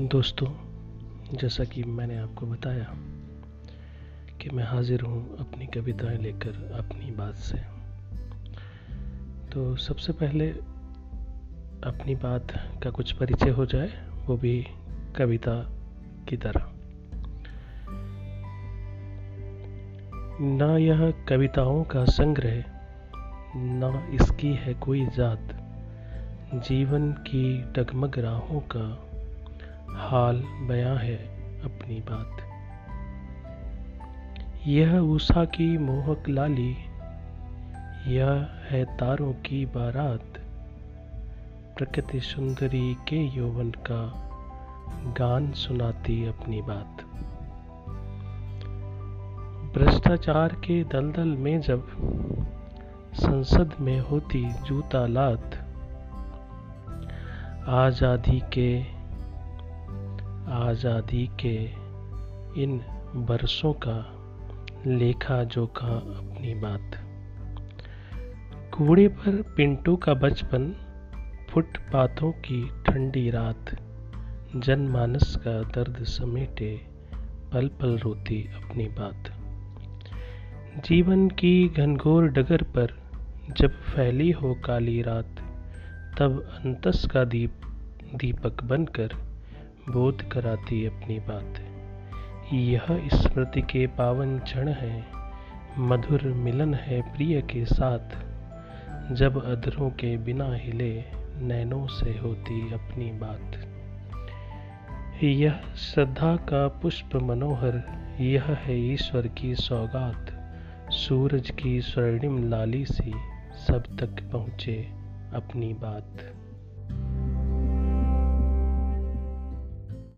दोस्तों, जैसा कि मैंने आपको बताया कि मैं हाजिर हूँ अपनी कविताएँ लेकर अपनी बात से। तो सबसे पहले अपनी बात का कुछ परिचय हो जाए, वो भी कविता की तरह। ना यह कविताओं का संग्रह, ना इसकी है कोई जात। जीवन की डगमग राहों का हाल बयां है अपनी बात। यह उषा की मोहक लाली, यह है तारों की बारात, प्रकृति सुंदरी के यौवन का गान सुनाती अपनी बात। भ्रष्टाचार के दलदल में जब संसद में होती जूता लात आज़ादी के, आज़ादी के इन बरसों का लेखा जोखा अपनी बात। कूड़े पर पिंटू का बचपन, फुटपाथों की ठंडी रात, जनमानस का दर्द समेटे पल पल रोती अपनी बात। जीवन की घनघोर डगर पर जब फैली हो काली रात तब अंतस का दीप, दीपक बनकर बोध कराती अपनी बात। यह स्मृति के पावन क्षण है, मधुर मिलन है प्रिय के साथ। जब अधरों के बिना हिले नैनों से होती अपनी बात। यह श्रद्धा का पुष्प मनोहर, यह है ईश्वर की सौगात। सूरज की स्वर्णिम लाली सी सब तक पहुँचे। अपनी बात